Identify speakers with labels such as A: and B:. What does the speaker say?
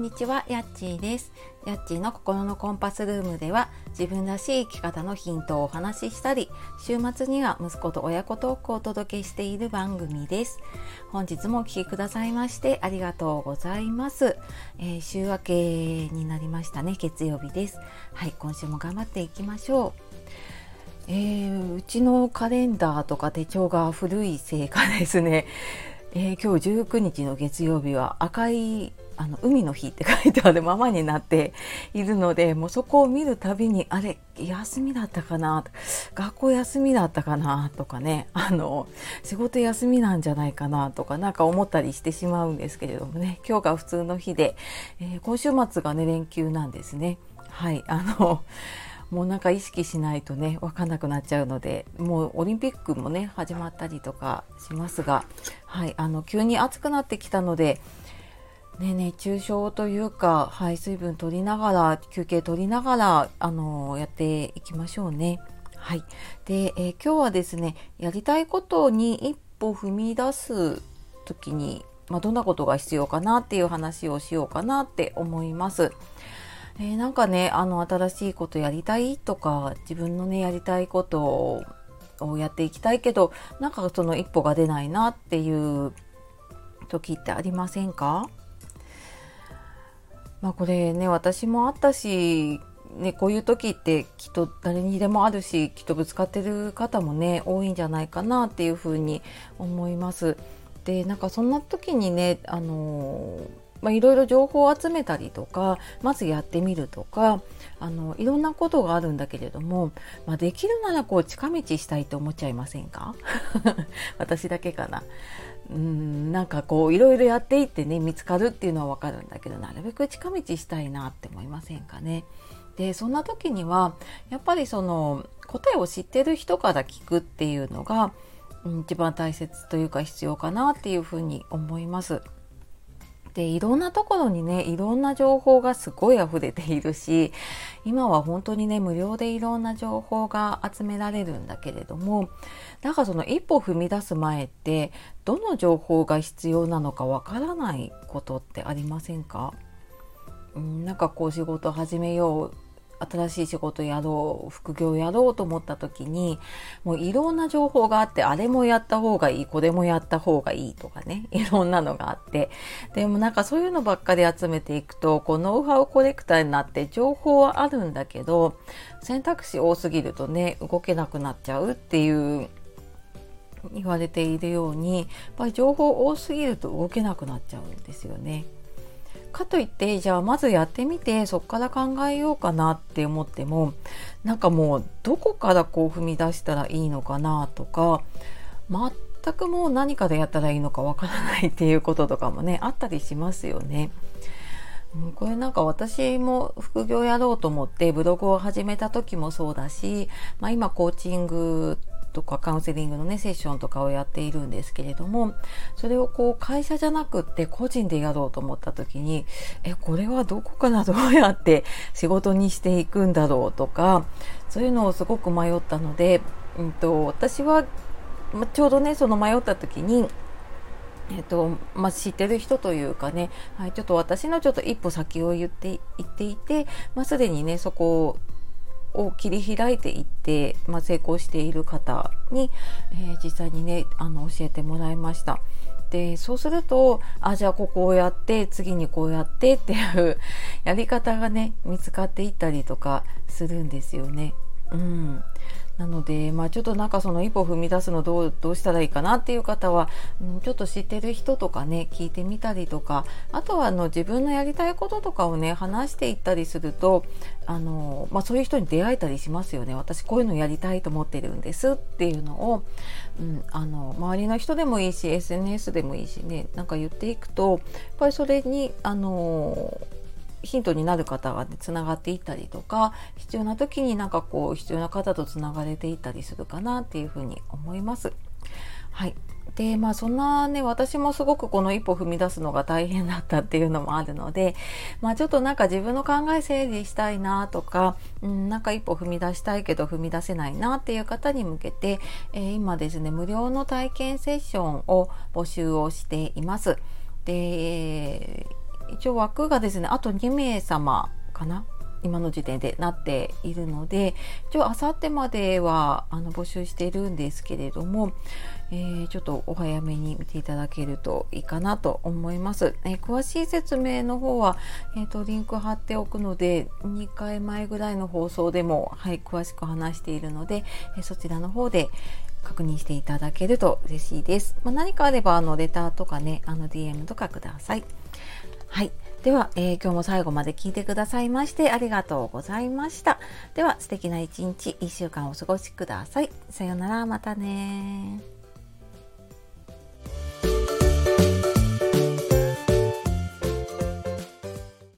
A: んにちは、やっちーです。やっちーの心のコンパスルームでは自分らしい生き方のヒントをお話ししたり、週末には息子と親子トークをお届けしている番組です。本日もお聴きくださいましてありがとうございます。えー、週明けになりましたね、月曜日です。はい、今週も頑張っていきましょう。えー、うちのカレンダーとか手帳が古いせいかですね、えー、今日19日の月曜日は赤いあの海の日って書いてあるままになっているのでもうそこを見るたびにあれ休みだったかな学校休みだったかなとかねあの仕事休みなんじゃないかなとかなんか思ったりしてしまうんですけれどもね今日が普通の日で、えー、今週末がね連休なんですね。はいあのもうなんか意識しないとね分かんなくなっちゃうのでもうオリンピックもね始まったりとかしますが、はい、あの急に暑くなってきたので、ね、熱中症というか、はい、水分取りながら休憩取りながらあのやっていきましょうね。はい、で、えー、今日はですねやりたいことに一歩踏み出す時に、まあ、どんなことが必要かなっていう話をしようかなって思います。え、なんかねあの新しいことやりたいとか自分のねやりたいことをやっていきたいけどなんかその一歩が出ないなっていう時ってありませんか？まあこれね私もあったしね、こういう時ってきっと誰にでもあるしきっとぶつかってる方もね多いんじゃないかなっていうふうに思います。でなんかそんな時にねあのまあ、いろいろ情報を集めたりとかまずやってみるとかあのいろんなことがあるんだけれども、まあ、できるならこう近道したいと思っちゃいませんか？私だけかな。うんなんかこういろいろやっていってね見つかるっていうのはわかるんだけどなるべく近道したいなって思いませんかね？でそんな時にはやっぱりその答えを知ってる人から聞くっていうのが一番大切というか必要かなっていうふうに思います。でいろんなところにねいろんな情報がすごい溢れているし今は本当にね無料でいろんな情報が集められるんだけれどもだかその一歩踏み出す前ってどの情報が必要なのかわからないことってありませんか？うんなんかこう仕事始めよう新しい仕事やろう副業やろうと思った時にもういろんな情報があってあれもやった方がいいこれもやった方がいいとかね いろんなのがあってでもなんかそういうのばっかり集めていくとこうノウハウコレクターになって情報はあるんだけど選択肢多すぎるとね動けなくなっちゃうっていう言われているようにやっぱり情報多すぎると動けなくなっちゃうんですよね。かといってじゃあまずやってみてそこから考えようかなって思ってもなんかもうどこからこう踏み出したらいいのかなとか全くもう何かでやったらいいのかわからないっていうこととかもねあったりしますよね。これなんか私も副業やろうと思ってブログを始めた時もそうだし、まあ、今コーチングとかカウンセリングのねセッションとかをやっているんですけれどもそれをこう会社じゃなくって個人でやろうと思った時にえこれはどこからどうやって仕事にしていくんだろうとかそういうのをすごく迷ったので、うんと、私はちょうどねその迷った時にえっとまあ、知ってる人というかね、はい、ちょっと私のちょっと一歩先を言って言っていて、まあ、すでにねそこを切り開いていって、まあ、成功している方に、えー、実際にねあの教えてもらいました。でそうするとあじゃあここをやって次にこうやってっていう やり方がね見つかっていったりとかするんですよね。うん、なので、まあ、ちょっとなんかその一歩踏み出すのどうどうしたらいいかなっていう方は、うん、ちょっと知ってる人とかね聞いてみたりとかあとはあの自分のやりたいこととかをね話していったりするとあの、まあ、そういう人に出会えたりしますよね。私こういうのやりたいと思ってるんですっていうのを、うん、あの周りの人でもいいし SNS でもいいしねなんか言っていくとやっぱりそれにあのヒントになる方がねつながっていったりとか必要な時になんかこう必要な方とつながれていったりするかなっていうふうに思います。はいでまあそんなね私もすごくこの一歩踏み出すのが大変だったっていうのもあるのでまあちょっとなんか自分の考え整理したいなとか、うん、なんか一歩踏み出したいけど踏み出せないなっていう方に向けて、えー、今ですね無料の体験セッションを募集をしています。で一応枠がですねあと2名様かな？今の時点でなっているので一応あさってまではあの募集しているんですけれども、えー、ちょっとお早めに見ていただけるといいかなと思います。えー、詳しい説明の方は、えーと、リンク貼っておくので2回前ぐらいの放送でも、はい、詳しく話しているので、えそちらの方で確認していただけると嬉しいです。まあ、何かあればあのレターとかねあの DM とかください。はい。では、えー、今日も最後まで聞いてくださいましてありがとうございました。では、素敵な一日、一週間お過ごしください。さようなら、またね